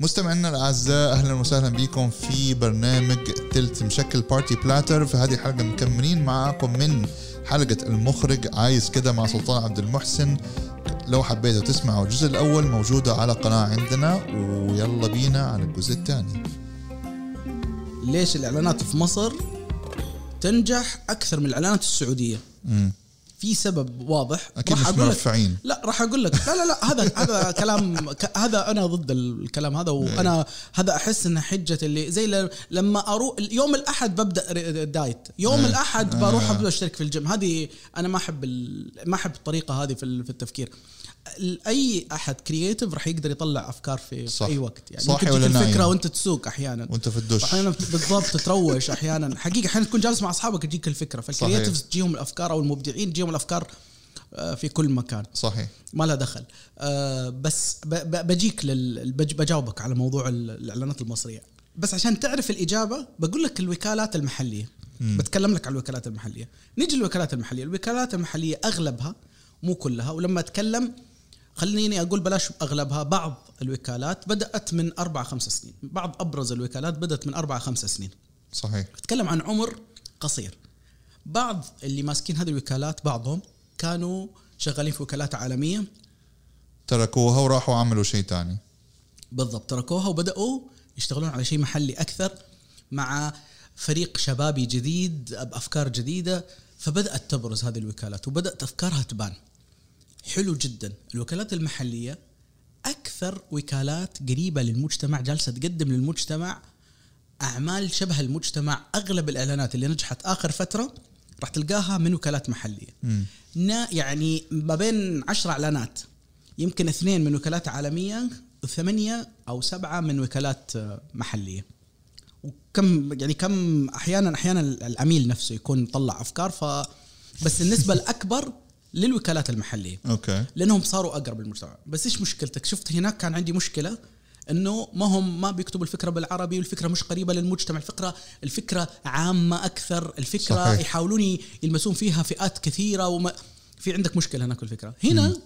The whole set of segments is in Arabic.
مستمعينا الأعزاء أهلا وسهلا بكم في برنامج تلت مشكل party platter في هذه الحلقة مكملين معاكم من حلقة المخرج عايز كده مع سلطان عبد المحسن. لو حبيتوا تسمعوا الجزء الأول موجودة على قناة عندنا. ويلا بينا على الجزء الثاني. ليش الإعلانات في مصر تنجح أكثر من الإعلانات السعودية؟ مم. في سبب واضح. أكيد مش مرفعين. لا راح أقول لك. لا لا لا هذا هذا كلام ك- هذا أنا ضد الكلام هذا وأنا هذا أحس إنه حجة اللي زي لما أروح يوم الأحد ببدأ diet. يوم آه. الأحد. بروح أبدأ أشترك في الجيم. هذه أنا ما أحب ما أحب الطريقة هذه في ال- في التفكير. ال- أي أحد creative راح يقدر يطلع أفكار في, صح. في أي وقت. يعني صاحي ولا نايم؟ الفكرة وأنت تسوق أحيانا. وأنت في الدش أحيانا بالضبط تتروش أحيانا. حقيقة أحيانا تكون جالس مع أصحابك تجيك الفكرة. فال creatives تجيهم الأفكار أو المبدعين تجيهم الأفكار آه، في كل مكان. صحيح. ما لها دخل. آه، بس بجيك لل... بج- بجاوبك على موضوع ال- الإعلانات المصرية. بس عشان تعرف الإجابة بقول لك الوكالات المحلية. بتكلم لك على الوكالات المحلية. نيجي للوكالات المحلية. الوكالات المحلية أغلبها مو كلها ولما أتكلم خليني أقول بلاش أغلبها بعض الوكالات بدأت من أربع خمس سنين بعض أبرز الوكالات بدأت من أربع خمس سنين. صحيح. أتكلم عن عمر قصير. بعض اللي ماسكين هذه الوكالات بعضهم كانوا شغالين في وكالات عالمية. تركوها وراحوا عملوا شيء تاني. بالضبط تركوها وبدأوا يشتغلون على شيء محلي أكثر مع فريق شبابي جديد بأفكار جديدة فبدأت تبرز هذه الوكالات وبدأت أفكارها تبان. حلو جدا. الوكالات المحلية أكثر وكالات قريبة للمجتمع جالسة تقدم للمجتمع أعمال شبه المجتمع أغلب الإعلانات اللي نجحت آخر فترة راح تلقاها من وكالات محلية. نا يعني ما بين عشر إعلانات يمكن اثنين من وكالات عالمية وثمانيه أو سبعة من وكالات محلية. وكم يعني كم أحيانا أحيانا العميل نفسه يكون طلع أفكار ف بس النسبة الأكبر للوكالات المحلية. أوكي. لأنهم صاروا أقرب للمجتمع. بس إيش مشكلتك؟ شفت هناك كان عندي مشكلة إنه ما هم ما بيكتبوا الفكرة بالعربي والفكرة مش قريبة للمجتمع. الفكرة الفكرة عامة أكثر. الفكرة صحيح. يحاولون يلمسون فيها فئات كثيرة وما في عندك مشكلة هناك الفكرة. هنا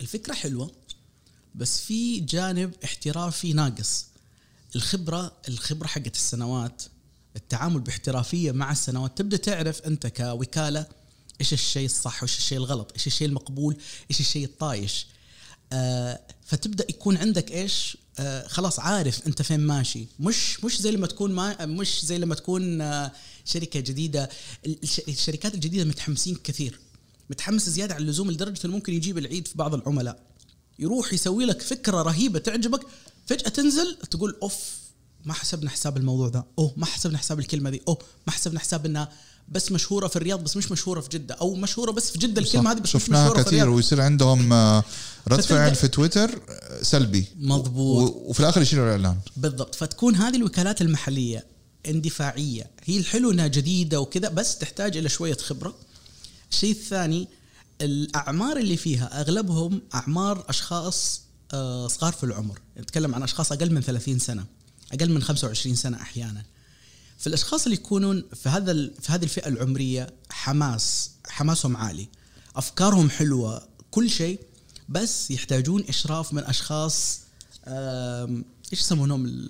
الفكرة حلوة بس في جانب احترافي ناقص. الخبره الخبرة حقت السنوات التعامل باحترافية مع السنوات. تبدأ تعرف أنت كوكالة إيش الشيء الصح وإيش الشيء الغلط؟ إيش الشيء المقبول؟ إيش الشيء الطايش؟ آه فتبدأ يكون عندك إيش؟ آه خلاص عارف أنت فين ماشي. مش مش زي لما تكون ما مش زي لما تكون آه شركة جديدة. الش- الشركات الجديدة متحمسين كثير. متحمس زيادة عن اللزوم لدرجة إنه ممكن يجيب العيد في بعض العملاء. يروح يسوي لك فكرة رهيبة تعجبك فجأة تنزل تقول أوف ما حسبنا حساب الموضوع ده. أوه ما حسبنا حساب الكلمة دي. أوه ما حسبنا حساب إنها بس مشهورة في الرياض بس مش مشهورة في جدة أو مشهورة بس في جدة الكلمة هذه بس مش شفناها مشهورة في كثير. الرياض. ويصير عندهم آه، رد فعل في تويتر آه، سلبي. مضبوط. وفي الآخر يشيلوا الإعلان. بالضبط. فتكون هذه الوكالات المحلية اندفاعية. هي الحلو إنها جديدة وكذا بس تحتاج إلى شوية خبرة. الشيء الثاني الأعمار اللي فيها أغلبهم أعمار أشخاص آه، صغار في العمر. نتكلم عن أشخاص أقل من 30 سنة أقل من 25 سنة أحيانا. فالأشخاص اللي يكونون في هذا في هذه الفئة العمرية حماس حماسهم عالي. أفكارهم حلوة كل شيء بس يحتاجون إشراف من أشخاص إيش يسمونهم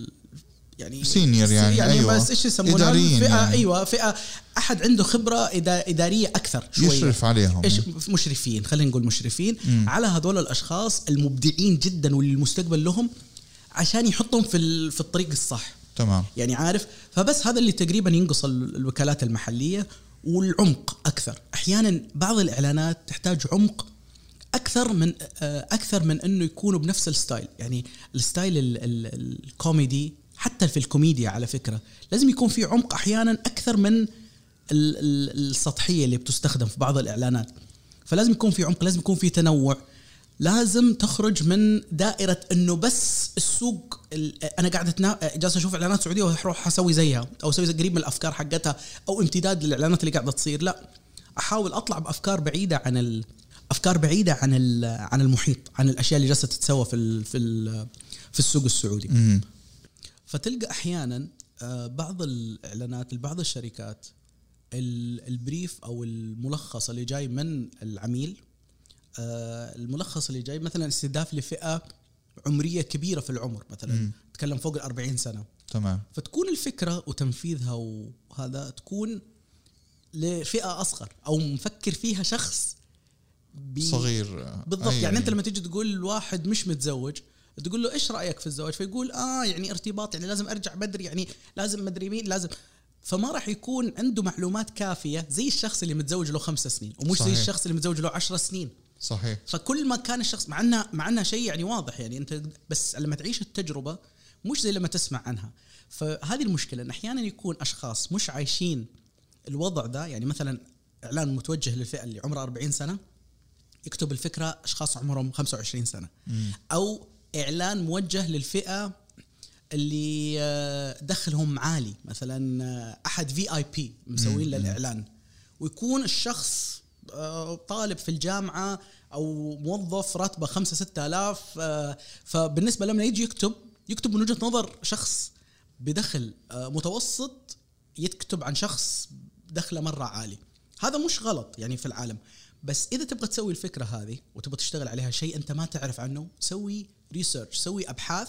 يعني Senior يعني، يعني أيوة. بس إيش يسمونها فئة يعني. أيوه فئة أحد عنده خبرة إدارية أكثر شوية. يشرف عليهم. إيش؟ مشرفين خلينا نقول مشرفين. مم. على هذول الأشخاص المبدعين جدا والمستقبل لهم عشان يحطهم في في الطريق الصح. تمام. يعني عارف؟ فبس هذا اللي تقريبا ينقص ال- الوكالات المحلية والعمق أكثر. أحيانا بعض الإعلانات تحتاج عمق أكثر من آه، أكثر من إنه يكونوا بنفس ال style. يعني الستايل ال- ال- الكوميدي حتى في الكوميديا على فكرة لازم يكون في عمق أحيانا أكثر من ال- ال- السطحية اللي بتستخدم في بعض الإعلانات. فلازم يكون في عمق لازم يكون في تنوع. لازم تخرج من دائرة إنه بس السوق ال- أنا قاعد أتنا- جالس أشوف إعلانات سعودية وأروح أسوي زيها أو أسوي زي قريب من الأفكار حقتها أو امتداد للإعلانات اللي قاعدة تصير لا أحاول أطلع بأفكار بعيدة عن ال... أفكار بعيدة عن ال... عن المحيط عن الأشياء اللي جالسة تتسوى في ال... في ال... في السوق السعودي مم. فتلقى أحيانا آه، بعض الإعلانات لبعض الشركات ال- البريف أو الملخص اللي جاي من العميل الملخص اللي جاي مثلا استهداف لفئة عمرية كبيرة في العمر مثلا. تكلم فوق ال 40 سنة. تمام. فتكون الفكرة وتنفيذها وهذا تكون لفئة أصغر أو مفكر فيها شخص بي- صغير. بالضبط. أي- يعني أنت لما تيجي تقول لواحد مش متزوج تقول له إيش رأيك في الزواج؟ فيقول آه يعني ارتباط يعني لازم أرجع بدري يعني لازم مدري مين لازم. فما راح يكون عنده معلومات كافية زي الشخص اللي متزوج له خمسة سنين ومش صحيح. زي الشخص اللي متزوج له عشرة سنين. صحيح. فكل ما كان الشخص مع انها مع إنها شيء يعني واضح يعني أنت بس لما تعيش التجربة مش زي لما تسمع عنها. فهذه المشكلة إن أحيانا يكون أشخاص مش عايشين الوضع ده يعني مثلا إعلان متوجه للفئة اللي عمرها 40 سنة يكتب الفكرة أشخاص عمرهم 25 سنة. مم. أو إعلان موجه للفئة اللي آه، دخلهم عالي مثلا آه، أحد في اي بي مسوين له الاعلان ويكون الشخص طالب في الجامعة أو موظف راتبه 5 6000 آه، فبالنسبة لما يجي يكتب يكتب من وجهة نظر شخص بدخل آه، متوسط يكتب عن شخص دخله مرة عالي. هذا مش غلط يعني في العالم. بس إذا تبغى تسوي الفكرة هذه وتبغى تشتغل عليها شيء أنت ما تعرف عنه سوي research سوي أبحاث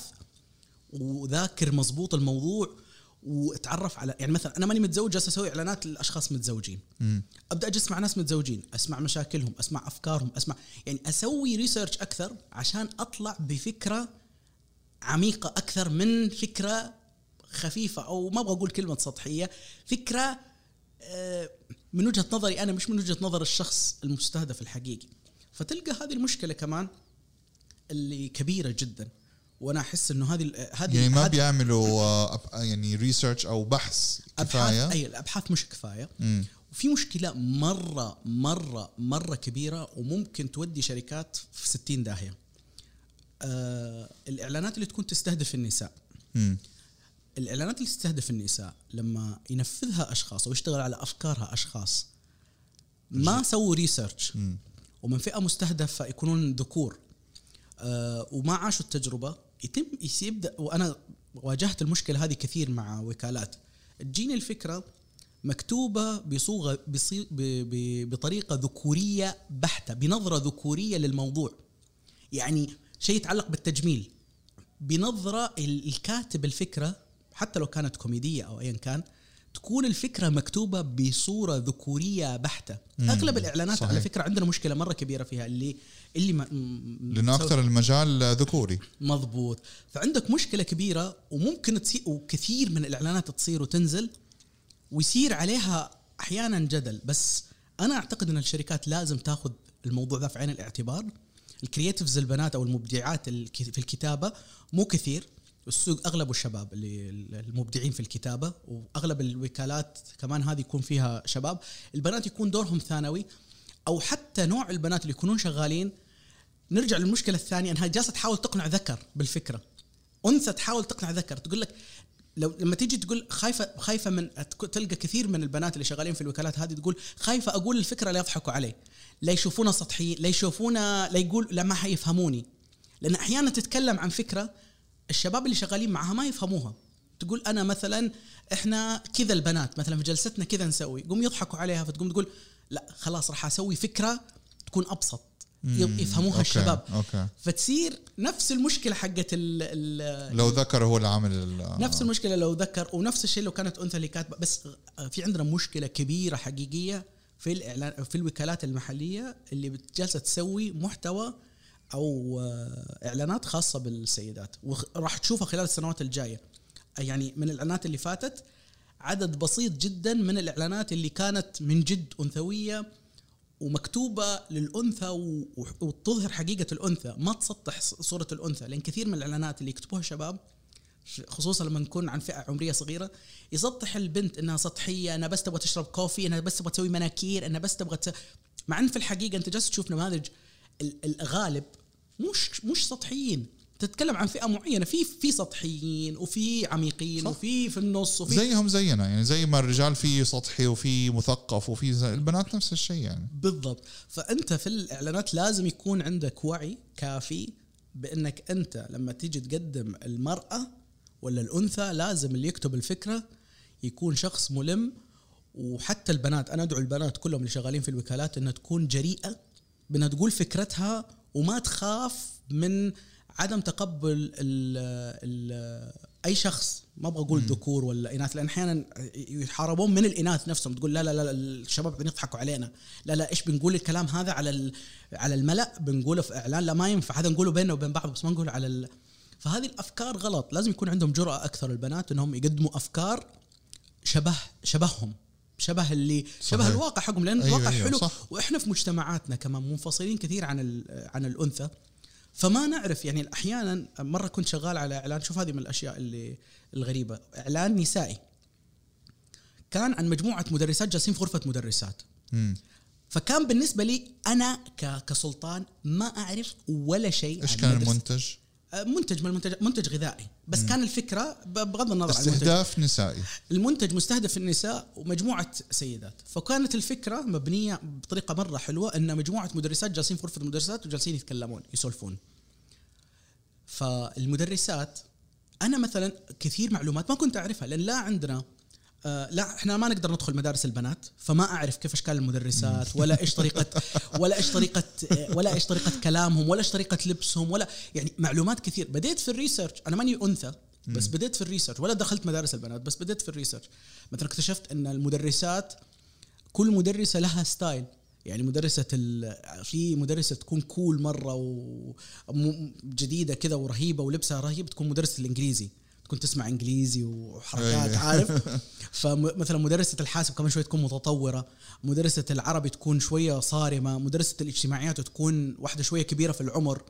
وذاكر مضبوط الموضوع وتعرف على يعني مثلا أنا ماني متزوج جالس أسوي إعلانات للاشخاص متزوجين. مم. أبدأ أجلس مع ناس متزوجين أسمع مشاكلهم أسمع أفكارهم اسمع يعني أسوي research أكثر عشان أطلع بفكرة عميقة أكثر من فكرة خفيفة أو ما أبغى أقول كلمة سطحية فكرة آه، من وجهة نظري أنا مش من وجهة نظر الشخص المستهدف الحقيقي. فتلقى هذه المشكلة كمان اللي كبيرة جدا. وأنا احس انه هذه هذه يعني ما بيعملوا آه، يعني research أو بحث كفاية؟ أي الأبحاث مش كفاية. وفي مشكلة مرة مرة مرة كبيرة وممكن تودي شركات في 60 داهية. آه الإعلانات اللي تكون تستهدف النساء. مم. الإعلانات اللي تستهدف النساء لما ينفذها أشخاص أو يشتغل على أفكارها أشخاص ما سووا ريسيرش. ومن فئة مستهدفة يكونون ذكور. آه وما عاشوا التجربة. يتم يبدأ وأنا واجهت المشكلة هذه كثير مع وكالات. تجيني الفكرة مكتوبة بصوغة بطريقة ذكورية بحتة بنظرة ذكورية للموضوع. يعني شيء يتعلق بالتجميل. بنظرة ال- الكاتب الفكرة حتى لو كانت كوميدية أو ايا كان تكون الفكرة مكتوبة بصورة ذكورية بحتة. مم. أغلب الإعلانات صحيح. على فكرة عندنا مشكلة مرة كبيرة فيها اللي اللي ما لأنه أكثر المجال ذكوري. مضبوط. فعندك مشكلة كبيرة وممكن تصير وكثير من الإعلانات تصير وتنزل ويصير عليها أحيانا جدل. بس أنا أعتقد إن الشركات لازم تاخذ الموضوع ذا في عين الاعتبار. ال creatives البنات أو المبدعات في الكتابة مو كثير. السوق أغلبه الشباب اللي المبدعين في الكتابة وأغلب الوكالات كمان هذه يكون فيها شباب. البنات يكون دورهم ثانوي أو حتى نوع البنات اللي يكونون شغالين. نرجع للمشكلة الثانية إنها جالسة تحاول تقنع ذكر بالفكرة. أنثى تحاول تقنع ذكر. تقول لك لو لما تيجي تقول خايفة خايفة من تلقى كثير من البنات اللي شغالين في الوكالات هذه تقول خايفة أقول الفكرة لا يضحكوا علي. لا يشوفونا سطحيين لا يشوفونا لا يقول لا ما حيفهموني. لأن أحيانا تتكلم عن فكرة الشباب اللي شغالين معها ما يفهموها. تقول أنا مثلا إحنا كذا البنات مثلا في جلستنا كذا نسوي. يقوم يضحكوا عليها فتقوم تقول لا خلاص راح أسوي فكرة تكون أبسط. يفهموها okay، الشباب. okay. فتصير نفس المشكلة حقت ال ال لو ذكر هو اللي عامل ال- نفس المشكلة لو ذكر ونفس الشيء لو كانت أنثى اللي كاتبة. بس في عندنا مشكلة كبيرة حقيقية في الإعلان في الوكالات المحلية اللي جالسة تسوي محتوى أو آه، إعلانات خاصة بالسيدات. وراح تشوفها خلال السنوات الجاية. يعني من الإعلانات اللي فاتت عدد بسيط جدا من الإعلانات اللي كانت من جد أنثوية ومكتوبة للأنثى وتظهر حقيقة الأنثى. ما تسطح صورة الأنثى لأن كثير من الإعلانات اللي يكتبوها شباب خصوصا لما نكون عن فئة عمرية صغيرة يسطح البنت إنها سطحية انها بس تبغى تشرب كوفي انها بس تبغى تسوي مناكير انها بس تبغى ت... مع إن في الحقيقة أنت جالس تشوف نماذج ال- الغالب مش مش سطحيين. تتكلم عن فئة معينة. في في سطحيين وفي عميقين صح. وفي في النص وفي زيهم زينا يعني زي ما الرجال في سطحي وفي مثقف وفي زي البنات نفس الشيء يعني. بالضبط. فأنت في الإعلانات لازم يكون عندك وعي كافي بأنك أنت لما تيجي تقدم المرأة ولا الأنثى لازم اللي يكتب الفكرة يكون شخص ملم. وحتى البنات أنا أدعو البنات كلهم اللي شغالين في الوكالات إنها تكون جريئة بأنها تقول فكرتها وما تخاف من عدم تقبل ال ال أي شخص. ما أبغى أقول ذكور ولا إناث لأن أحيانا يتحاربون من الإناث نفسهم. تقول لا لا لا الشباب قاعدين يضحكوا علينا. لا لا إيش بنقول الكلام هذا على على الملأ؟ بنقوله في إعلان. لا ما ينفع. هذا نقوله بيننا وبين بعض بس ما نقوله على ال... فهذه الأفكار غلط. لازم يكون عندهم جرأة أكثر البنات إنهم يقدموا أفكار شبه شبههم. شبه اللي شبه صحيح. الواقع حقهم لأن أيوة، الواقع أيوة، حلو صح. وإحنا في مجتمعاتنا كمان منفصلين كثير عن عن الأنثى فما نعرف يعني أحيانا مرة كنت شغال على إعلان شوف هذه من الأشياء اللي الغريبة إعلان نسائي كان عن مجموعة مدرسات جالسين في غرفة مدرسات. فكان بالنسبة لي أنا كسلطان ما أعرف ولا شيء إيش كان. المنتج؟ آه، منتج من المنتج منتج غذائي. بس كان الفكرة بغض النظر عن استهداف نسائي. المنتج مستهدف النساء ومجموعة سيدات. فكانت الفكرة مبنية بطريقة مرة حلوة إن مجموعة مدرسات جالسين في غرفة المدرسات وجالسين يتكلمون يسولفون. فالمدرسات أنا مثلا كثير معلومات ما كنت أعرفها لأن لا عندنا لا إحنا ما نقدر ندخل مدارس البنات فما أعرف كيف أشكال المدرسات ولا إيش طريقه ولا إيش طريقه آه، ولا إيش طريقة كلامهم ولا إيش طريقة لبسهم ولا يعني معلومات كثير. بديت في ال research أنا ماني أنثى بس بديت في ال research ولا دخلت مدارس البنات بس بديت في ال research. مثلا اكتشفت إن المدرسات كل مدرسة لها style. يعني مدرسة في مدرسة تكون cool مرة وجديدة كذا ورهيبة ولبسها رهيب تكون مدرسة الإنجليزي. تكون تسمع إنجليزي وحركات أيوة. عارف؟ فمثلا مدرسة الحاسب كمان شوي تكون متطورة مدرسة العربي تكون شوية صارمة مدرسة الاجتماعيات تكون واحدة شوية كبيرة في العمر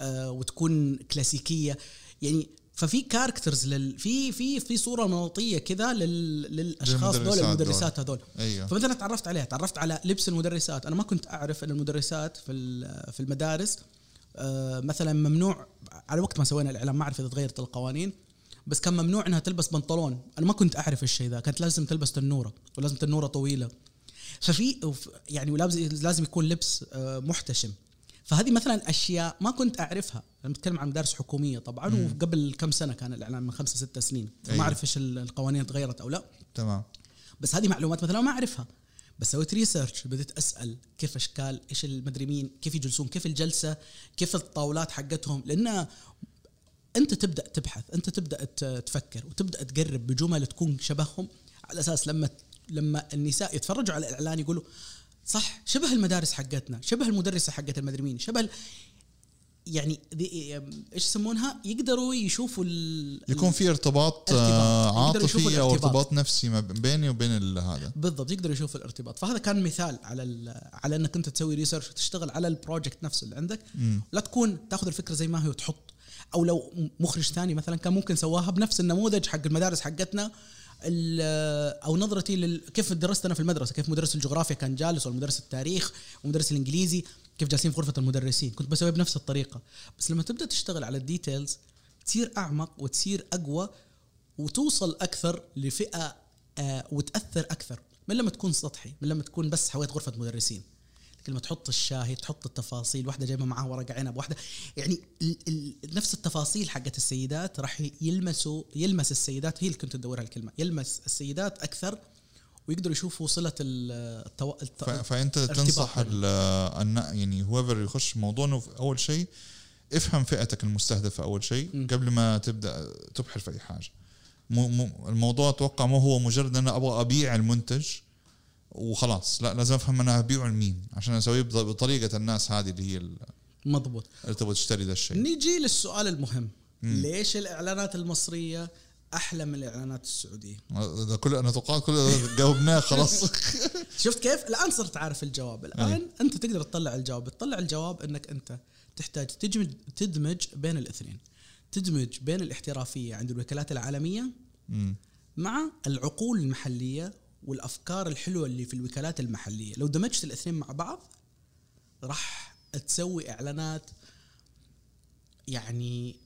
آه، وتكون كلاسيكية. يعني ففي characters لل في في في صورة نمطية كذا لل للأشخاص دول. المدرسات هذول. أيوه. فمثلا تعرفت عليها تعرفت على لبس المدرسات. أنا ما كنت أعرف إن المدرسات في في المدارس آه، مثلا ممنوع على وقت ما سوينا الاعلان ما أعرف إذا تغيرت القوانين. بس كان ممنوع إنها تلبس بنطلون. أنا ما كنت أعرف الشيء ذا. كانت لازم تلبس تنورة ولازم تنورة طويلة. ففي يعني لازم يكون لبس آه، محتشم. فهذه مثلا أشياء ما كنت أعرفها. أنا بتكلم عن مدارس حكومية طبعا وقبل كم سنة كان الاعلان من خمسة ستة سنين. فما أيوة. أعرف إيش ال- القوانين تغيرت أو لا. تمام. بس هذه معلومات مثلا ما أعرفها. بس سويت research بديت أسأل كيف أشكال إيش المدري مين كيف يجلسون كيف الجلسة كيف الطاولات حقتهم. لأن انت تبدأ تبحث انت تبدأ تفكر وتبدأ تقرب بجمل تكون شبههم على أساس لما لما النساء يتفرجوا على الإعلان يقولوا صح شبه المدارس حقتنا شبه المدرسة حقت المدري مين شبه يعني إيش يسمونها يقدروا يشوفوا ال- يكون في ارتباط ارتباط. آه، يقدروا يشوفوا عاطفي أو. ارتباط نفسي ما بيني وبين هذا بالضبط يقدر يشوف الارتباط فهذا كان مثال على على إنك أنت تسوي research وتشتغل على ال project نفسه اللي عندك مم. لا تكون تاخذ الفكرة زي ما هي وتحط أو لو مخرج ثاني مثلا كان ممكن سواها بنفس النموذج حق المدارس حقتنا أو نظرتي لل... كيف درست أنا في المدرسة كيف مدرس الجغرافيا كان جالس ولا مدرس التاريخ ومدرس الإنجليزي كيف جالسين في غرفة المدرسين. كنت بسوي بنفس الطريقة. بس لما تبدأ تشتغل على ال details تصير أعمق وتصير أقوى وتوصل أكثر لفئة آه وتأثر أكثر من لما تكون سطحي من لما تكون بس حويت غرفة مدرسين. لكن لما تحط الشاهي تحط التفاصيل واحدة جايبة معاها ورق عنب واحدة يعني ال ال نفس التفاصيل حقت السيدات راح يلمسوا يلمس السيدات هي اللي كنت ادورها الكلمة يلمس السيدات أكثر ويقدروا يشوفوا صله ال- التو... الت... فأنت تنصح النا- يعني هويفر يخش موضوع إنه أول شيء افهم فئتك المستهدفة أول شيء م. قبل ما تبدأ تبحر في أي حاجة مو مو الموضوع أتوقع مو هو مجرد ان أنا أبغى أبيع المنتج وخلاص. لا لازم أفهم أنا ابيعه لمين عشان اسويه بط- بطريقة الناس هذه اللي هي مضبوط. اللي تبغى تشتري ذا الشيء. نيجي للسؤال المهم. مم. ليش الإعلانات المصرية أحلى من الإعلانات السعودية؟ هذا كل أنا أتوقع كل جاوبناه خلاص. شفت كيف؟ الآن صرت عارف الجواب. الآن أي. أنت تقدر تطلع الجواب. تطلع الجواب إنك أنت تحتاج تدمج تدمج بين الاثنين. تدمج بين الاحترافية عند الوكالات العالمية مم. مع العقول المحلية والأفكار الحلوة اللي في الوكالات المحلية. لو دمجت الاثنين مع بعض راح تسوي إعلانات يعني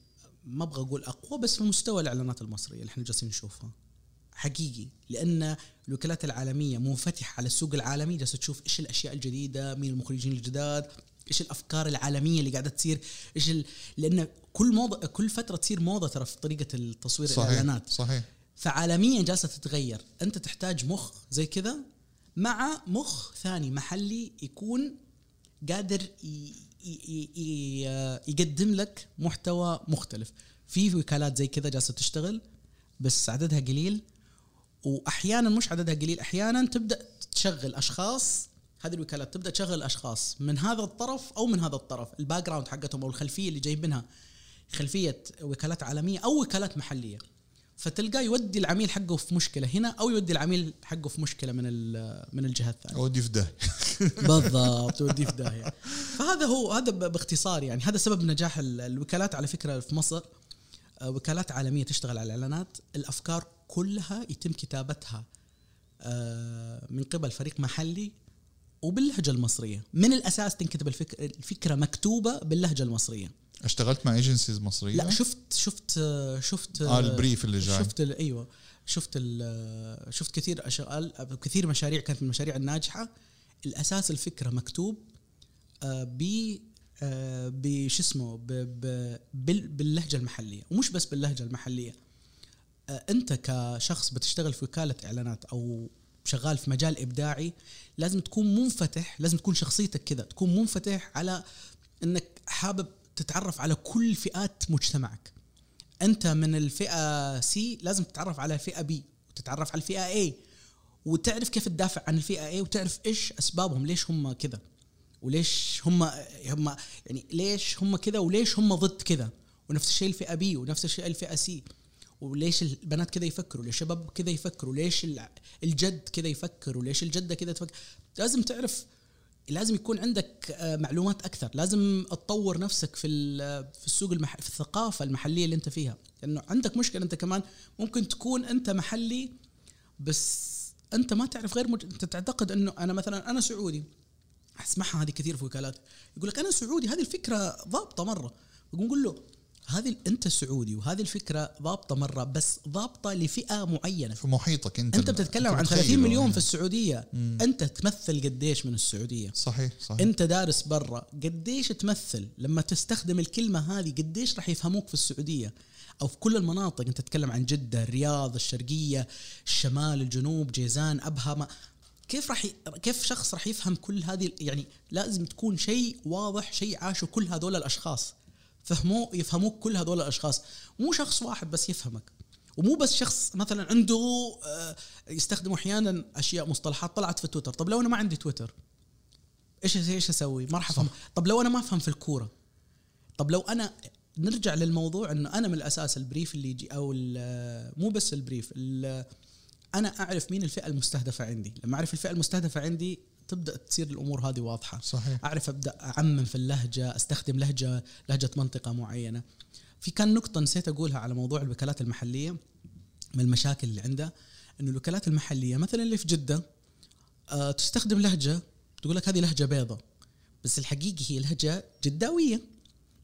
ما أبغى أقول أقوى بس في مستوى الإعلانات المصرية اللي إحنا جالسين نشوفها. حقيقي لأن الوكالات العالمية منفتحة على السوق العالمي. جالسة تشوف إيش الأشياء الجديدة مين المخرجين الجداد إيش الأفكار العالمية اللي قاعدة تصير إيش ال... لأن كل موضه كل فترة تصير موضة ترى في طريقة التصوير صحيح الإعلانات. صحيح. فعالميا جالسة تتغير. أنت تحتاج مخ زي كذا مع مخ ثاني محلي يكون قادر ي- يقدم لك محتوى مختلف. في وكالات زي كذا جالسة تشتغل بس عددها قليل. وأحيانا مش عددها قليل أحيانا تبدأ تشغل أشخاص. هذه الوكالات تبدأ تشغل أشخاص من هذا الطرف أو من هذا الطرف. ال background حقتهم أو الخلفية اللي جايبينها خلفية وكالات عالمية أو وكالات محلية. فتلقاه يودي العميل حقه في مشكلة هنا أو يودي العميل حقه في مشكلة من ال- من الجهة الثانية. أو يودي في داهية بالضبط ودي في داهية. فهذا هو هذا باختصار يعني هذا سبب نجاح ال- الوكالات على فكرة في مصر. آه، وكالات عالمية تشتغل على الاعلانات الأفكار كلها يتم كتابتها آه، من قبل فريق محلي وباللهجة المصرية. من الأساس تنكتب الفكرة مكتوبة باللهجة المصرية. اشتغلت مع agencies مصرية؟ لا شفت شفت شفت آه ال brief اللي جاي. شفت أيوه. شفت شفت كثير أشغال كثير مشاريع كانت من المشاريع الناجحة. الأساس الفكرة مكتوب آه، ب آه، بإيش اسمه باللهجة المحلية. ومش بس باللهجة المحلية. آه، أنت كشخص بتشتغل في وكالة إعلانات أو شغال في مجال إبداعي لازم تكون منفتح لازم تكون شخصيتك كذا تكون منفتح على إنك حابب تتعرف على كل فئات مجتمعك. أنت من الفئة C لازم تتعرف على فئة B وتتعرف على الفئة A وتعرف كيف تدافع عن الفئة A وتعرف إيش أسبابهم ليش هم كذا وليش هم هم يعني ليش هم كذا وليش هم ضد كذا. ونفس الشيء الفئة بي ونفس الشيء الفئة سي وليش البنات كذا يفكروا ليش الشباب كذا يفكروا ليش الجد كذا يفكر وليش الجدة كذا تفكر. لازم تعرف لازم يكون عندك آه، معلومات أكثر. لازم تطور نفسك في ال- في السوق المح... في الثقافة المحلية اللي أنت فيها. لأنه عندك مشكلة أنت كمان ممكن تكون أنت محلي بس أنت ما تعرف غير مج... أنت تعتقد إنه أنا مثلا أنا سعودي. أسمعها هذه كثير في وكالات. يقول لك أنا سعودي هذه الفكرة ضابطة مرة. نقول له هذه أنت سعودي وهذه الفكرة ضابطة مرة بس ضابطة لفئة معينة. في محيطك أنت أنت بتتكلم عن متخيله 30 مليون يعني. في السعودية. أنت تمثل قديش من السعودية؟ صحيح صحيح. أنت دارس برا قديش تمثل؟ لما تستخدم الكلمة هذه قديش راح يفهموك في السعودية؟ أو في كل المناطق. أنت تتكلم عن جدة الرياض الشرقية الشمال الجنوب جيزان أبها ما. كيف راح ي... كيف شخص راح يفهم كل هذه يعني لازم تكون شيء واضح شيء عاشوا كل هذول الأشخاص. فهموه يفهموك كل هذول الأشخاص. مو شخص واحد بس يفهمك. ومو بس شخص مثلا عنده آه، يستخدم أحيانا أشياء مصطلحات طلعت في تويتر. طب لو أنا ما عندي تويتر إيش إيش أسوي؟ ما راح أفهم. طب لو أنا ما أفهم في الكورة طب لو أنا نرجع للموضوع إنه أنا من الأساس البريف اللي يجي أو مو بس البريف ال- أنا أعرف مين الفئة المستهدفة عندي. لما أعرف الفئة المستهدفة عندي تبدأ تصير الأمور هذه واضحة. صحيح. أعرف أبدأ أعمم في اللهجة أستخدم لهجة لهجة منطقة معينة. في كان نقطة نسيت أقولها على موضوع الوكالات المحلية من المشاكل اللي عندها إنه الوكالات المحلية مثلا اللي في جدة آه تستخدم لهجة تقول لك هذه لهجة بيضة. بس الحقيقة هي لهجة جداوية.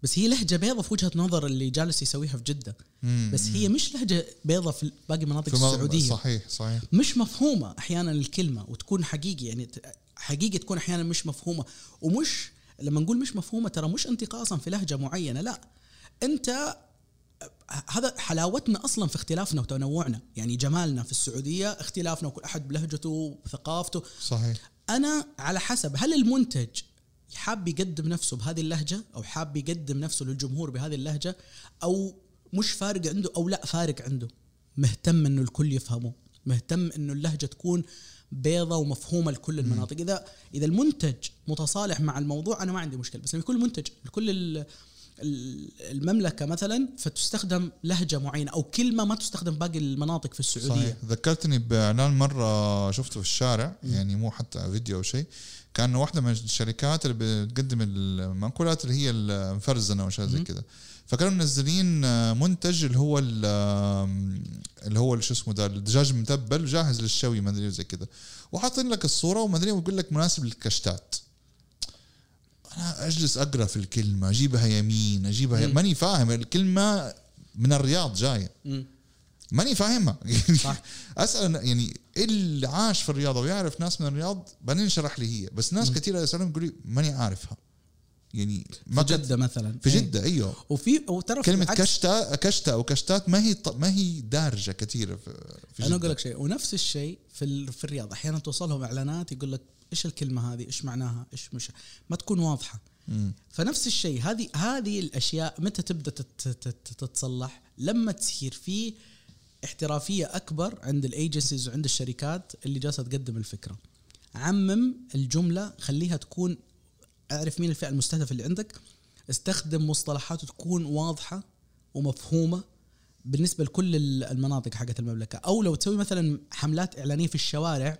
بس هي لهجة بيضة في وجهة نظر اللي جالس يسويها في جدة. مم. بس هي مش لهجة بيضة في باقي مناطق في السعودية. صحيح صحيح. مش مفهومة أحيانا الكلمة وتكون حقيقي يعني حقيقة تكون أحيانا مش مفهومة. ومش لما نقول مش مفهومة ترى مش انتقاصا في لهجة معينة لا. أنت هذا حلاوتنا أصلا في اختلافنا وتنوعنا. يعني جمالنا في السعودية اختلافنا وكل أحد بلهجته وثقافته. صحيح. أنا على حسب هل المنتج حاب يقدم نفسه بهذه اللهجة أو حاب يقدم نفسه للجمهور بهذه اللهجة أو مش فارق عنده أو لا فارق عنده؟ مهتم إنه الكل يفهمه. مهتم إنه اللهجة تكون بيضة ومفهومة لكل المناطق. اذا إذا المنتج متصالح مع الموضوع أنا ما عندي مشكلة. بس لما يكون المنتج لكل ال- ال- المملكة مثلا فتستخدم لهجة معينة أو كلمة ما تستخدم باقي المناطق في السعودية. صحيح. ذكرتني بإعلان مرة شفته في الشارع يعني مو حتى فيديو أو شيء كان واحدة من الشركات اللي بتقدم المأكولات اللي هي المفرزنة واشياء زي كذا. فكانوا منزلين منتج اللي هو ال- اللي هو شو اسمه ده الدجاج متبل جاهز للشوي ما أدري زي كذا وحاطين لك الصورة وما أدري ويقول لك مناسب للكشتات. أنا أجلس أقرأ في الكلمة أجيبها يمين أجيبها يمين. ماني فاهم الكلمة من الرياض جاية. ماني فاهمها. يعني. أسأل يعني اللي عاش في الرياض ويعرف ناس من الرياض بعدين شرح لي هي. بس ناس كثيره اسالهم يقولوا لي ماني عارفها. يعني ما في جدة مثلا. في. جدة أيوه. وفي وترى العكس- كشتا كشتا أو كشتات ما هي ما هي دارجة كثيرة في, في أنا. أقول لك شيء ونفس الشيء في في الرياض. أحيانا توصلهم إعلانات يقول لك إيش الكلمة هذه؟ إيش معناها؟ إيش مش؟ ما تكون واضحة. مم. فنفس الشيء هذه هذه الأشياء متى تبدأ تت- تت- تتصلح؟ لما تصير في احترافية أكبر عند الايجنسيز وعند الشركات اللي جالسة تقدم الفكرة. عمم الجملة خليها تكون أعرف مين الفئة المستهدفة اللي عندك. استخدم مصطلحات تكون واضحة ومفهومة بالنسبة لكل ال- المناطق حقت المملكة. أو لو تسوي مثلا حملات إعلانية في الشوارع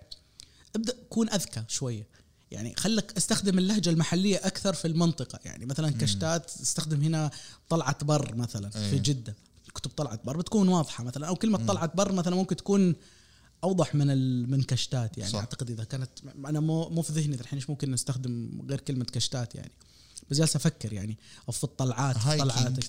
ابدأ كون أذكى شوية. يعني خلك استخدم اللهجة المحلية أكثر في المنطقة. يعني مثلا كشتات استخدم هنا طلعه بر مثلا أيه. في جدة. كتب طلعه بر بتكون واضحة مثلا. أو كلمة طلعه بر مثلا ممكن تكون أوضح من. من كشتات يعني. صح. أعتقد إذا كانت أنا مو مو في ذهني الحين إيش ممكن نستخدم غير كلمة كشتات يعني. بس جالس أفكر يعني. أو في الطلعات hiking طلعات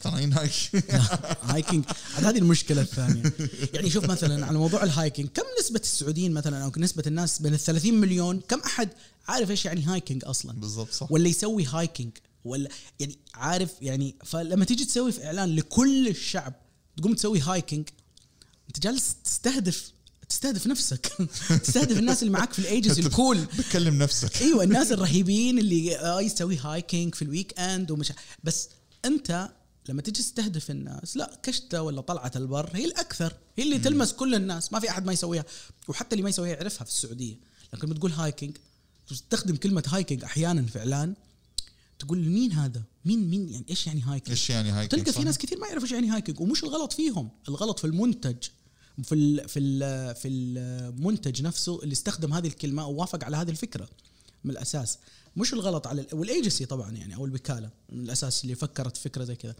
hiking. عاد هذه المشكلة الثانية. يعني شوف مثلا على موضوع ال hiking كم نسبة السعوديين مثلا أو نسبة الناس بين ال 30 مليون كم أحد عارف إيش يعني hiking أصلا؟ بالضبط صح. ولا يسوي hiking؟ ولا يعني عارف يعني فلما تيجي تسوي في إعلان لكل الشعب تقوم تسوي hiking أنت جالس تستهدف تستهدف نفسك. تستهدف الناس اللي معاك في ال agency ال cool. بتكلم نفسك. أيوه الناس الرهيبين اللي آه يسوي hiking في ال weekend ومش بس أنت لما تجي تستهدف الناس لا كشتة ولا طلعة البر هي الأكثر هي اللي تلمس كل الناس ما في أحد ما يسويها. وحتى اللي ما يسويها يعرفها في السعودية. لكن لما تقول hiking تستخدم كلمة hiking أحيانا في إعلان تقول مين هذا؟ مين مين يعني إيش يعني hiking إيش يعني hiking تلقى في؟ ناس كثير ما يعرفوا إيش يعني hiking ومش الغلط فيهم. الغلط في المنتج. في ال في ال في المنتج نفسه اللي استخدم هذه الكلمة ووافق على هذه الفكرة من الأساس. مش الغلط على ال- والايجنسي طبعا يعني أو الوكالة من الأساس اللي فكرت فكرة زي كذا.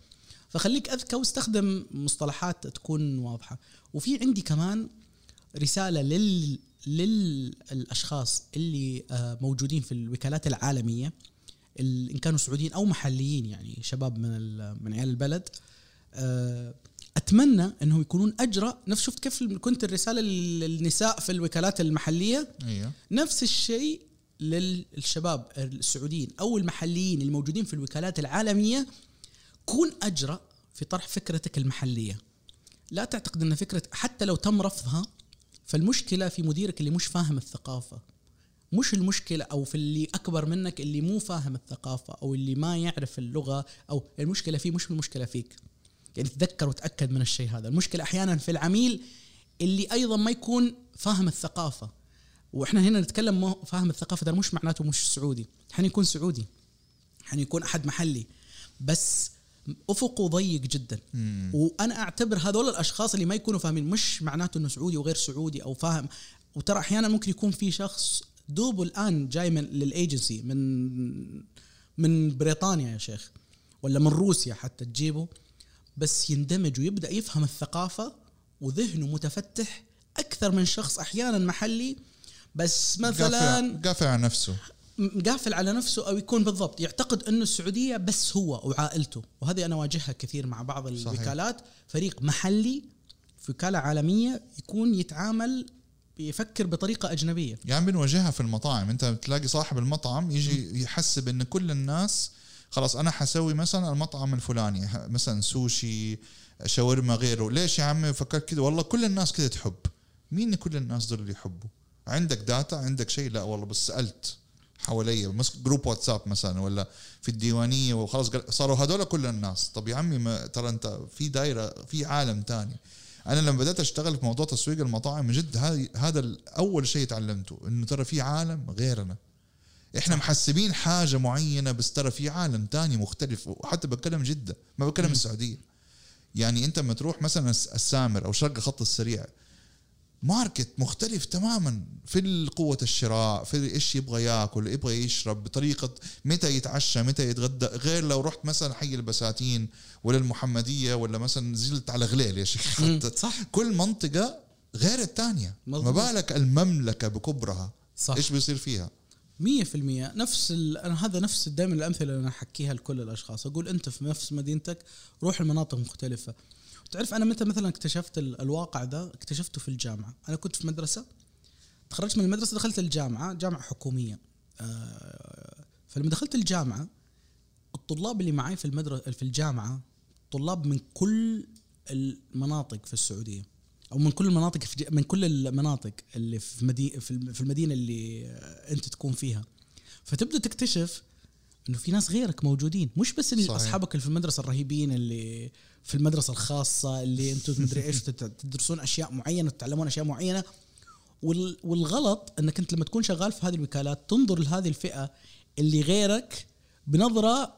فخليك أذكى واستخدم مصطلحات تكون واضحة. وفي عندي كمان رسالة لل للأشخاص اللي آه، موجودين في الوكالات العالمية ال- إن كانوا سعوديين أو محليين يعني شباب من من عيال البلد آه، أتمنى إنهم يكونون اجرى نفس شفت كيف كنت الرسالة للنساء في الوكالات المحلية؟ أيوه. نفس الشيء للشباب السعوديين أو المحليين الموجودين في الوكالات العالمية. كون اجرى في طرح فكرتك المحلية. لا تعتقد إن فكره حتى لو تم رفضها فالمشكلة في مديرك اللي مش فاهم الثقافة. مش المشكلة أو في اللي أكبر منك اللي مو فاهم الثقافة أو اللي ما يعرف اللغة أو المشكلة فيه مش المشكلة فيك. يعني تذكر وتأكد من الشيء هذا. المشكلة أحيانا في العميل اللي أيضا ما يكون فاهم الثقافة. وإحنا هنا نتكلم مو فاهم الثقافة ده مش معناته مش سعودي. حين يكون سعودي. حين يكون أحد محلي. بس أفقه ضيق جدا. مم. وأنا أعتبر هذول الأشخاص اللي ما يكونوا فاهمين مش معناته إنه سعودي وغير سعودي أو فاهم. وترى أحيانا ممكن يكون في شخص دوبه الآن جاي من للأيجنسي من من بريطانيا يا شيخ ولا من روسيا حتى تجيبه. بس يندمج ويبدأ يفهم الثقافة وذهنه متفتح أكثر من شخص أحيانا محلي. بس مثلا قافل على نفسه. قافل على نفسه أو يكون بالضبط. يعتقد أنه السعودية بس هو وعائلته. وهذه أنا أواجهها كثير مع بعض الوكالات. فريق محلي في وكالة عالمية يكون يتعامل يفكر بطريقة أجنبية. يعني بنواجهها في المطاعم. أنت بتلاقي صاحب المطعم يجي يحسب إن كل الناس خلاص أنا حسوي مثلا المطعم الفلاني مثلا سوشي شاورما غيره. ليش يا عمي فكرت كده والله كل الناس كده تحب. مين كل الناس دول اللي يحبوا؟ عندك data عندك شيء؟ لا والله بس سألت حواليا message group واتساب مثلا ولا في الديوانية وخلاص صاروا هذول كل الناس. طب يا عمي ما ترى أنت في دايرة في عالم تاني. أنا لما بدأت أشتغل في موضوع تسويق المطاعم من جد هذا أول شيء تعلمته إنه ترى في عالم غيرنا. إحنا محسبين حاجة معينة بس ترى في عالم تاني مختلف وحتى بتكلم جدة ما بتكلم السعودية. يعني أنت لما تروح مثلا الس- السامر أو شرق الخط السريع ماركت مختلف تماما في قوة الشراء في إيش يبغى ياكل يبغى يشرب بطريقة متى يتعشى متى يتغدى غير لو رحت مثلا حي البساتين ولا المحمدية ولا مثلا نزلت على غليل يا شيخ. صح. كل منطقة غير الثانية ما. بالك المملكة بكبرها؟ صح. إيش بيصير فيها؟ مية في المية نفس. أنا هذا نفس دائما الأمثلة اللي أنا أحكيها لكل الأشخاص. أقول أنت في نفس مدينتك روح المناطق مختلفة. تعرف أنا متى مثلا اكتشفت ال... الواقع ده؟ اكتشفته في الجامعة. أنا كنت في مدرسة تخرجت من المدرسة دخلت الجامعة جامعة حكومية. آه، فلما دخلت الجامعة الطلاب اللي معي في المدرسة في الجامعة طلاب من كل المناطق في السعودية. أو من كل المناطق في من كل المناطق اللي في مدينه في الم- في المدينة اللي آه، أنت تكون فيها. فتبدأ تكتشف إنه في ناس غيرك موجودين. مش بس اللي. أصحابك اللي في المدرسة الرهيبين اللي في المدرسة الخاصة اللي أنتم مدري إيش تدرسون أشياء معينة وتتعلمون أشياء معينة. وال- والغلط إنك أنت لما تكون شغال في هذه الوكالات تنظر لهذه الفئة اللي غيرك بنظرة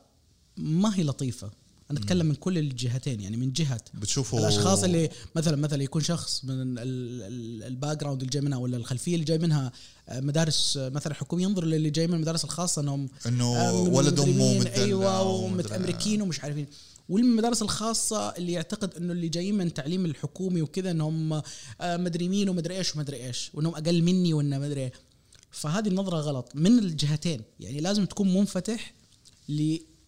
ما هي لطيفة. أنا اتكلم من كل الجهتين يعني من جهة بتشوفوا الأشخاص اللي مثلا مثلا يكون شخص من ال background اللي جاي منها ولا الخلفية اللي جاي منها آه، مدارس آه، مثلا حكوميه ينظر للي جاي من المدارس الخاصة إنهم إنه آه، ولد امه أيوه ومتامريكين ومش عارفين. والمدارس الخاصة اللي يعتقد إنه اللي جايين من التعليم الحكومي وكذا إنهم مدري مين ومدري إيش ومدري إيش وإنهم أقل مني وإنه مدري إيه. فهذه النظرة غلط من الجهتين. يعني لازم تكون منفتح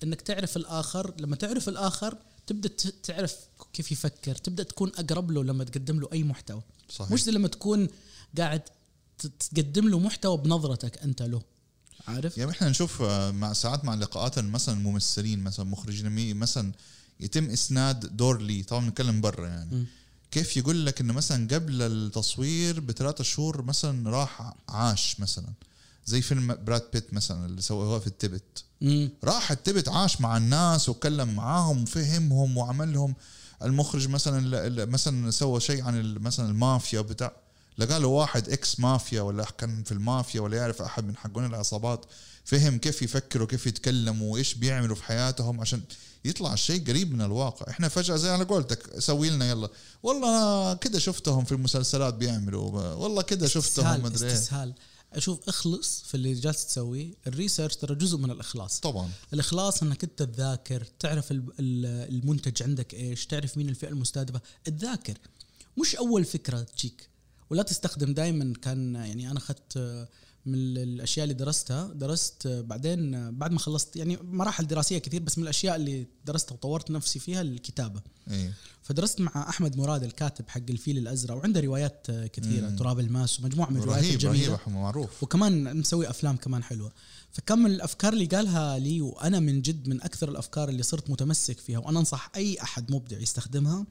لانك تعرف الآخر لما تعرف الآخر تبدأ تعرف كيف يفكر تبدأ تكون أقرب له لما تقدم له أي محتوى. صحيح. مش لما تكون قاعد تقدم له محتوى بنظرتك أنت له. عارف؟ يعني إحنا نشوف آه، مع ساعات مع لقاءات مثلا ممثلين مثلا مخرجين مثلا يتم إسناد دور لي طبعا بنتكلم برا يعني. م. كيف يقول لك إنه مثلا قبل التصوير بثلاثة شهور مثلا راح عاش مثلا؟ زي فيلم براد بيت مثلا اللي سووه في التبت. مم. راح التبت عاش مع الناس وكلم معاهم وفهمهم وعمل لهم المخرج مثلا مثلا سوى شيء عن مثلا المافيا بتاع لقى له واحد ex mafia ولا كان في المافيا ولا يعرف أحد من حقون العصابات. فهم كيف يفكروا كيف يتكلموا وإيش بيعملوا في حياتهم عشان يطلع الشيء قريب من الواقع. إحنا فجأة زي على قولتك سوي لنا يلا. والله كده شفتهم في المسلسلات بيعملوا والله كده شفتهم مدري إيه. استسهال. أشوف أخلص في اللي جالس تسويه. ال research ترى جزء من الإخلاص. طبعا. الإخلاص إنك أنت تذاكر تعرف ال- ال- المنتج عندك إيش تعرف مين الفئة المستهدفة. تذاكر مش أول فكرة تجيك ولا تستخدم. دائما كان يعني أنا أخذت من الأشياء اللي درستها درست بعدين بعد ما خلصت يعني مراحل دراسية كثير بس من الأشياء اللي درستها وطورت نفسي فيها الكتابة. إيه. فدرست مع أحمد مراد الكاتب حق الفيل الأزرق وعنده روايات آه، كثيرة مم. تراب الماس ومجموعة من الروايات رهيب الجميله رهيب معروف. وكمان مسوي أفلام كمان حلوة. فكم من الأفكار اللي قالها لي وأنا من جد من أكثر الأفكار اللي صرت متمسك فيها وأنا أنصح أي أحد مبدع يستخدمها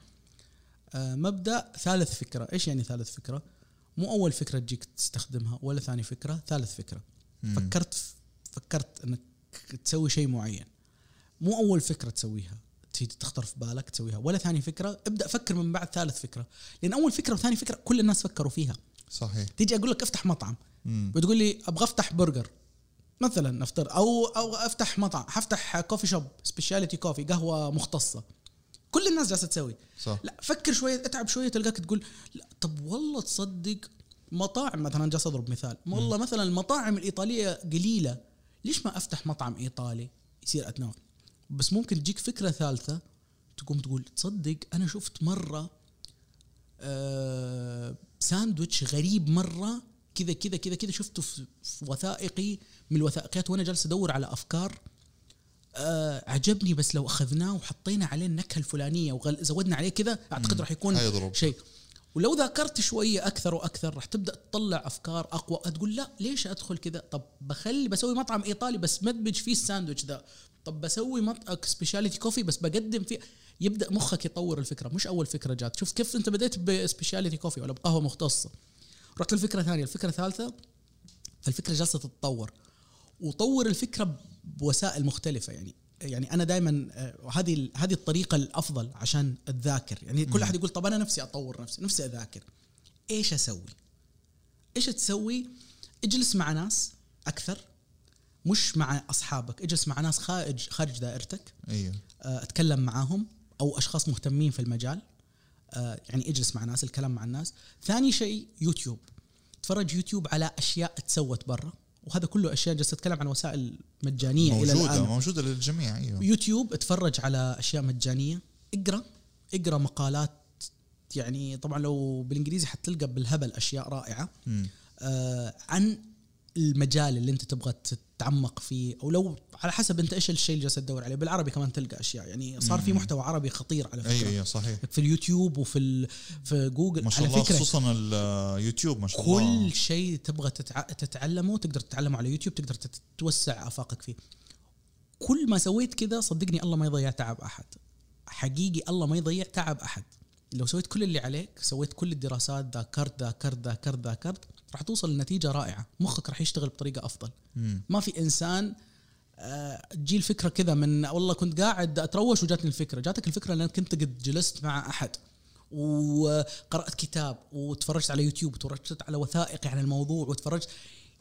آه، مبدأ ثالث فكرة. إيش يعني ثالث فكرة؟ مو أول فكرة تجيك تستخدمها ولا ثاني فكرة ثالث فكرة. مم. فكرت فكرت إنك تسوي شيء معين. مو أول فكرة تسويها. تيجي تخطر في بالك تسويها. ولا ثاني فكرة ابدأ فكر من بعد ثالث فكرة. لأن أول فكرة وثاني فكرة كل الناس فكروا فيها. صحيح. تيجي أقول لك افتح مطعم. مم. بتقول لي أبغى أفتح برجر. مثلا نفترض أو أو أفتح مطعم حفتح coffee shop specialty coffee قهوة مختصة. كل الناس جالسة تسوي. صح. لا فكر شوية اتعب شوية تلقاك تقول لا طب والله تصدق مطاعم مثلا جالس أضرب مثال. والله مثلا المطاعم الإيطالية قليلة. ليش ما أفتح مطعم إيطالي يصير اتنوع بس ممكن تجيك فكرة ثالثة تقوم تقول تصدق أنا شفت مرة آه ساندويتش غريب مرة كذا كذا كذا كذا شفته في في وثائقي من الوثائقيات وأنا جالس أدور على أفكار. آه عجبني بس لو أخذناه وحطينا عليه النكهة الفلانية وزودنا عليه كذا أعتقد راح يكون. شيء. ولو ذاكرت شوية أكثر وأكثر راح تبدأ تطلع أفكار أقوى. تقول لا ليش أدخل كذا؟ طب بخلي بسوي مطعم إيطالي بس مدمج فيه الساندويتش ذا. طب بسوي مطعم specialty coffee بس بقدم فيه. يبدأ مخك يطور الفكرة مش أول فكرة جات. شوف كيف أنت بديت ب specialty coffee ولا بقهوة مختصة. رحت للفكره ثانية. الفكرة الثالثة فالفكرة جالسة تتطور. وطور الفكرة بوسائل مختلفة. يعني يعني أنا دائما هذه هذه الطريقة الأفضل عشان اتذاكر يعني كل أحد يقول طب أنا نفسي أطور نفسي نفسي أذاكر. إيش أسوي؟ إيش تسوي؟ اجلس مع ناس أكثر مش مع أصحابك اجلس مع ناس خارج خارج دائرتك أيوه آه، أتكلم معاهم أو أشخاص مهتمين في المجال آه، يعني اجلس مع ناس الكلام مع الناس. ثاني شيء يوتيوب. تفرج يوتيوب على أشياء تسوت برا. وهذا كله أشياء جالس اتكلم عن وسائل مجانية إلى موجودة الآن. موجودة للجميع أيوه. يوتيوب اتفرج على أشياء مجانية. اقرأ اقرأ مقالات يعني طبعا لو بالإنجليزي حتلقى بالهبل أشياء رائعة. آه عن المجال اللي انت تبغى تتعمق فيه أو لو على حسب انت إيش الشيء اللي جالس تدور عليه. بالعربي كمان تلقى أشياء. يعني صار في. محتوى عربي خطير على فكرة. أيوه صحيح. في اليوتيوب وفي ال... في جوجل. ما شاء الله على فكرة خصوصا اليوتيوب ما شاء الله. كل شيء تبغى تتع... تتعلمه تقدر تتعلمه على يوتيوب تقدر تت- توسع آفاقك فيه. كل ما سويت كذا صدقني الله ما يضيع تعب أحد. حقيقي الله ما يضيع تعب أحد. لو سويت كل اللي عليك سويت كل الدراسات ذاكرت ذاكرت ذاكرت ذاكرت راح توصل لنتيجة رائعة. مخك راح يشتغل بطريقة أفضل. مم. ما في إنسان آه، تجي الفكرة كذا من والله كنت قاعد أتروش وجاتني الفكرة. جاتك الفكرة لأنك كنت قد جلست مع أحد وقرأت كتاب وتفرجت على يوتيوب وتفرجت على وثائقي عن الموضوع وتفرجت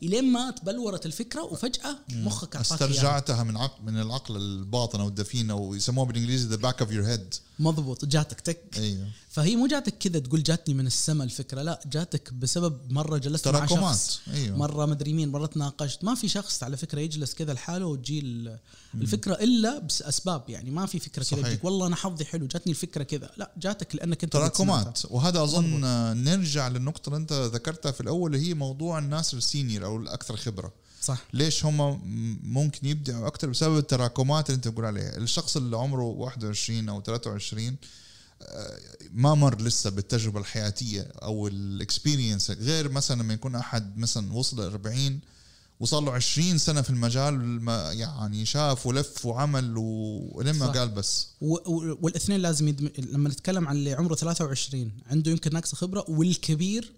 إلين ما تبلورت الفكرة وفجأة مخك أعطاك. استرجعتها من عقل من العقل الباطن أو الدفين أو يسموها بالإنجليزي the back of your head مضبوط جاتك تك. أيوه. فهي مو جاتك كذا تقول جاتني من السماء الفكرة لا جاتك بسبب مرة جلست مع شخص أيوه. مرة مدري مين مرة تناقشت. ما في شخص على فكرة يجلس كذا لحاله وتجي الفكرة إلا بأسباب يعني ما في فكرة كذا والله أنا حظي حلو جاتني الفكرة كذا. لا جاتك لأنك أنت. تراكمات. وهذا أظن آه، نرجع للنقطة اللي أنت ذكرتها في الأول اللي هي موضوع الناس ال senior أو الأكثر خبرة. صح. ليش هم ممكن يبدعوا أكثر؟ بسبب التراكمات اللي أنت بتقول عليها. الشخص اللي عمره 21 أو 23 آه، ما مر لسه بالتجربة الحياتية أو ال experience غير مثلا لما يكون أحد مثلا وصل 40 وصار له 20 سنة في المجال ما يعني شاف ولف وعمل ولما صح. قال بس والاثنين لازم يدم... لما نتكلم عن اللي عمره 23 عنده يمكن ناقص خبرة والكبير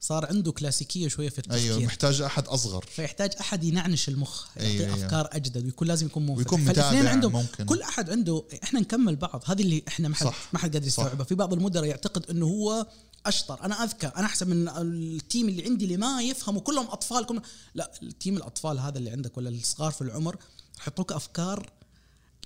صار عنده كلاسيكية شوية في التفكير أيوه محتاج أحد أصغر فيحتاج أحد ينعنش المخ يعطيه أيوة، أيوة. أفكار أجدد ويكون لازم يكون منفتح ويكون متابع عندهم ممكن كل أحد عنده إحنا نكمل بعض هذه اللي إحنا ما حد. ما حد قادر. يستوعبها في بعض المدراء يعتقد إنه هو أشطر. أنا اذكى أنا احسن من ال team اللي عندي اللي ما يفهموا كلهم اطفال كلهم لا ال team الأطفال هذا اللي عندك ولا الصغار في العمر يحطوك أفكار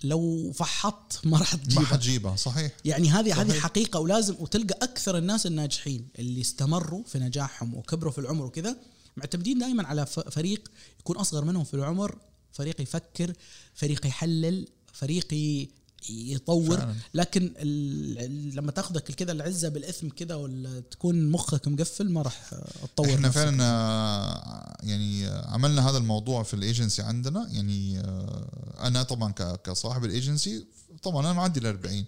لو فحطت ما راح ما تجيبها. حتجيبها صحيح. يعني هذه هذه صحيح. حقيقة ولازم وتلقى أكثر الناس الناجحين اللي استمروا في نجاحهم وكبروا في العمر وكذا. معتمدين دائما على فريق يكون أصغر منهم في العمر فريق يفكر فريق يحلل فريق يطور. فعلاً. لكن لما تاخذك كذا العزة بالإثم كذا ولا تكون مخك مقفل ما راح تطور إحنا نفسك. فعلا آه، يعني عملنا هذا الموضوع في الإيجنسي عندنا. يعني آه، أنا طبعا كصاحب الإيجنسي طبعا أنا معدي ال 40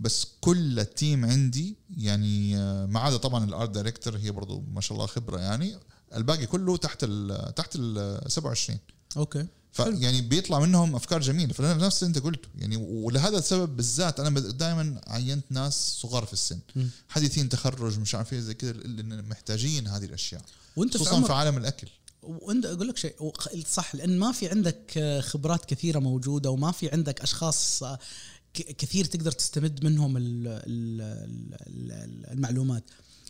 بس كل ال team عندي يعني آه، ما عدا طبعا ال art director هي برضو ما شاء الله خبرة يعني الباقي كله تحت ال تحت ال 27 أوكي. فيعني بيطلع منهم أفكار جميلة. فنفس اللي أنت قلته. يعني ولهذا السبب بالذات أنا دائما عينت ناس صغار في السن. حديثين تخرج مش عارف إيه زي كذا محتاجين هذه الأشياء. وأنت في خصوصا عمر في عالم الأكل. وأنت أقول لك شيء صح لأن ما في عندك خبرات كثيرة موجودة وما في عندك أشخاص كثير تقدر تستمد منهم ال- ال- ال- ال- المعلومات.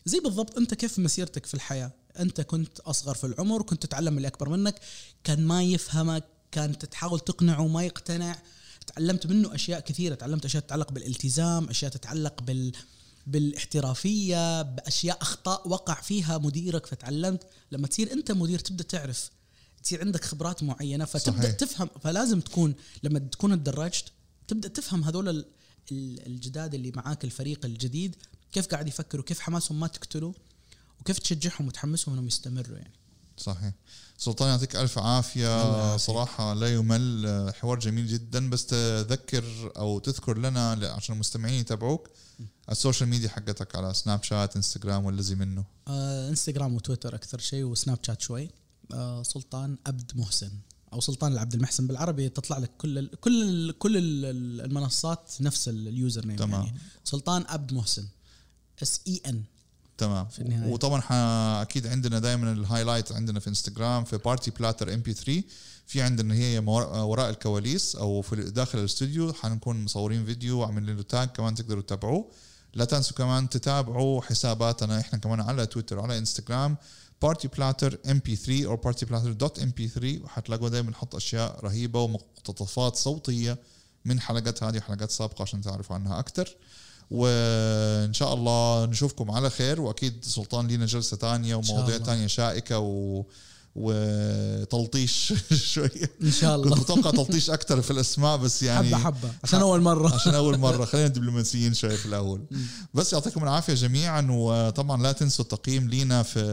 زي بالضبط أنت كيف مسيرتك في الحياة؟ أنت كنت أصغر في العمر كنت تتعلم من اللي أكبر منك كان ما يفهمك كانت تحاول تقنعه ما يقتنع. تعلمت منه أشياء كثيرة. تعلمت أشياء تتعلق بالالتزام أشياء تتعلق بال بالإحترافية بأشياء أخطاء وقع فيها مديرك. فتعلمت لما تصير أنت مدير تبدأ تعرف تصير عندك خبرات معينة فتبدأ صحيح. تفهم. فلازم تكون لما تكون اتدرجت تبدأ تفهم هذول ال- ال- الجداد اللي معاك الفريق الجديد كيف قاعد يفكروا كيف حماسهم ما تقتلوا وكيف تشجعهم وتحمسهم إنهم يستمروا يعني. صحيح. سلطان يعطيك ألف عافية. صراحة لا يمل حوار جميل جدا. بس تذكر أو تذكر لنا عشان المستمعين يتابعوك ال social media حقتك على سناب شات إنستغرام والذي منه. آه إنستغرام وتويتر أكثر شيء وسناب شات شوي. آه سلطان عبد محسن. أو سلطان العبد المحسن بالعربي تطلع لك كل ال كل ال كل ال المنصات نفس ال- ال username تمام. يعني سلطان عبد محسن. S A N تمام. في النهاية. وطبعا أكيد عندنا دائما ال highlight عندنا في إنستغرام في Party Platter MP3 في عندنا هي وراء الكواليس أو في داخل الاستوديو. حنكون مصورين فيديو وعاملين له tag كمان تقدروا تتابعوه. لا تنسوا كمان تتابعوا حساباتنا إحنا كمان على تويتر وعلى إنستغرام Party Platter MP3 أو Party Platter dot MP3 وحتلاقوا دائما نحط أشياء رهيبة ومقتطفات صوتية من حلقات هذه وحلقات سابقة عشان تعرفوا عنها أكثر وإن شاء الله نشوفكم على خير. وأكيد سلطان لينا جلسة ثانية شاء ومواضيع. ثانية شائكة و وتلطيش شوية إن شاء كنت الله متوقع تلطيش أكثر في الأسماء بس يعني حبة حبة. عشان أول مرة. عشان أول مرة. خلينا دبلوماسيين شوي في الأول. بس يعطيكم العافية جميعا. وطبعا لا تنسوا التقييم لينا في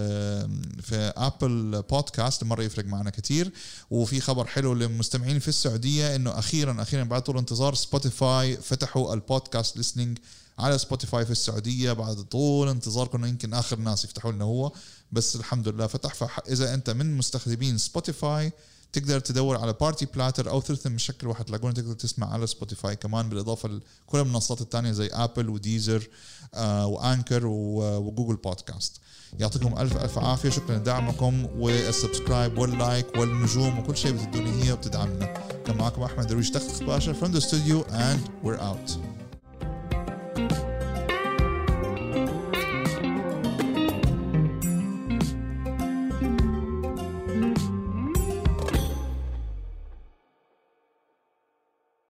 في Apple Podcast مرة يفرق معنا كثير وفي خبر حلو للمستمعين في السعودية إنه أخيرا أخيرا بعد طول انتظار Spotify فتحوا ال podcast listening على Spotify في السعودية بعد طول انتظار كنا يمكن آخر ناس يفتحوا لنا هو. بس الحمد لله فتح. فاذا أنت من مستخدمين Spotify تقدر تدور على Party Platter أو ثلث مشكل وحتلاقونا تقدر تسمع على Spotify كمان بالإضافة لكل المنصات الثانية زي Apple و Deezer و Anchor و Google Podcast يعطيكم ألف ألف عافية. شكرا لدعمكم وال subscribe وال like والنجوم وكل شيء بتدوني هي وبتدعمنا. كان معكم أحمد درويش تخت باشا from the studio and we're out.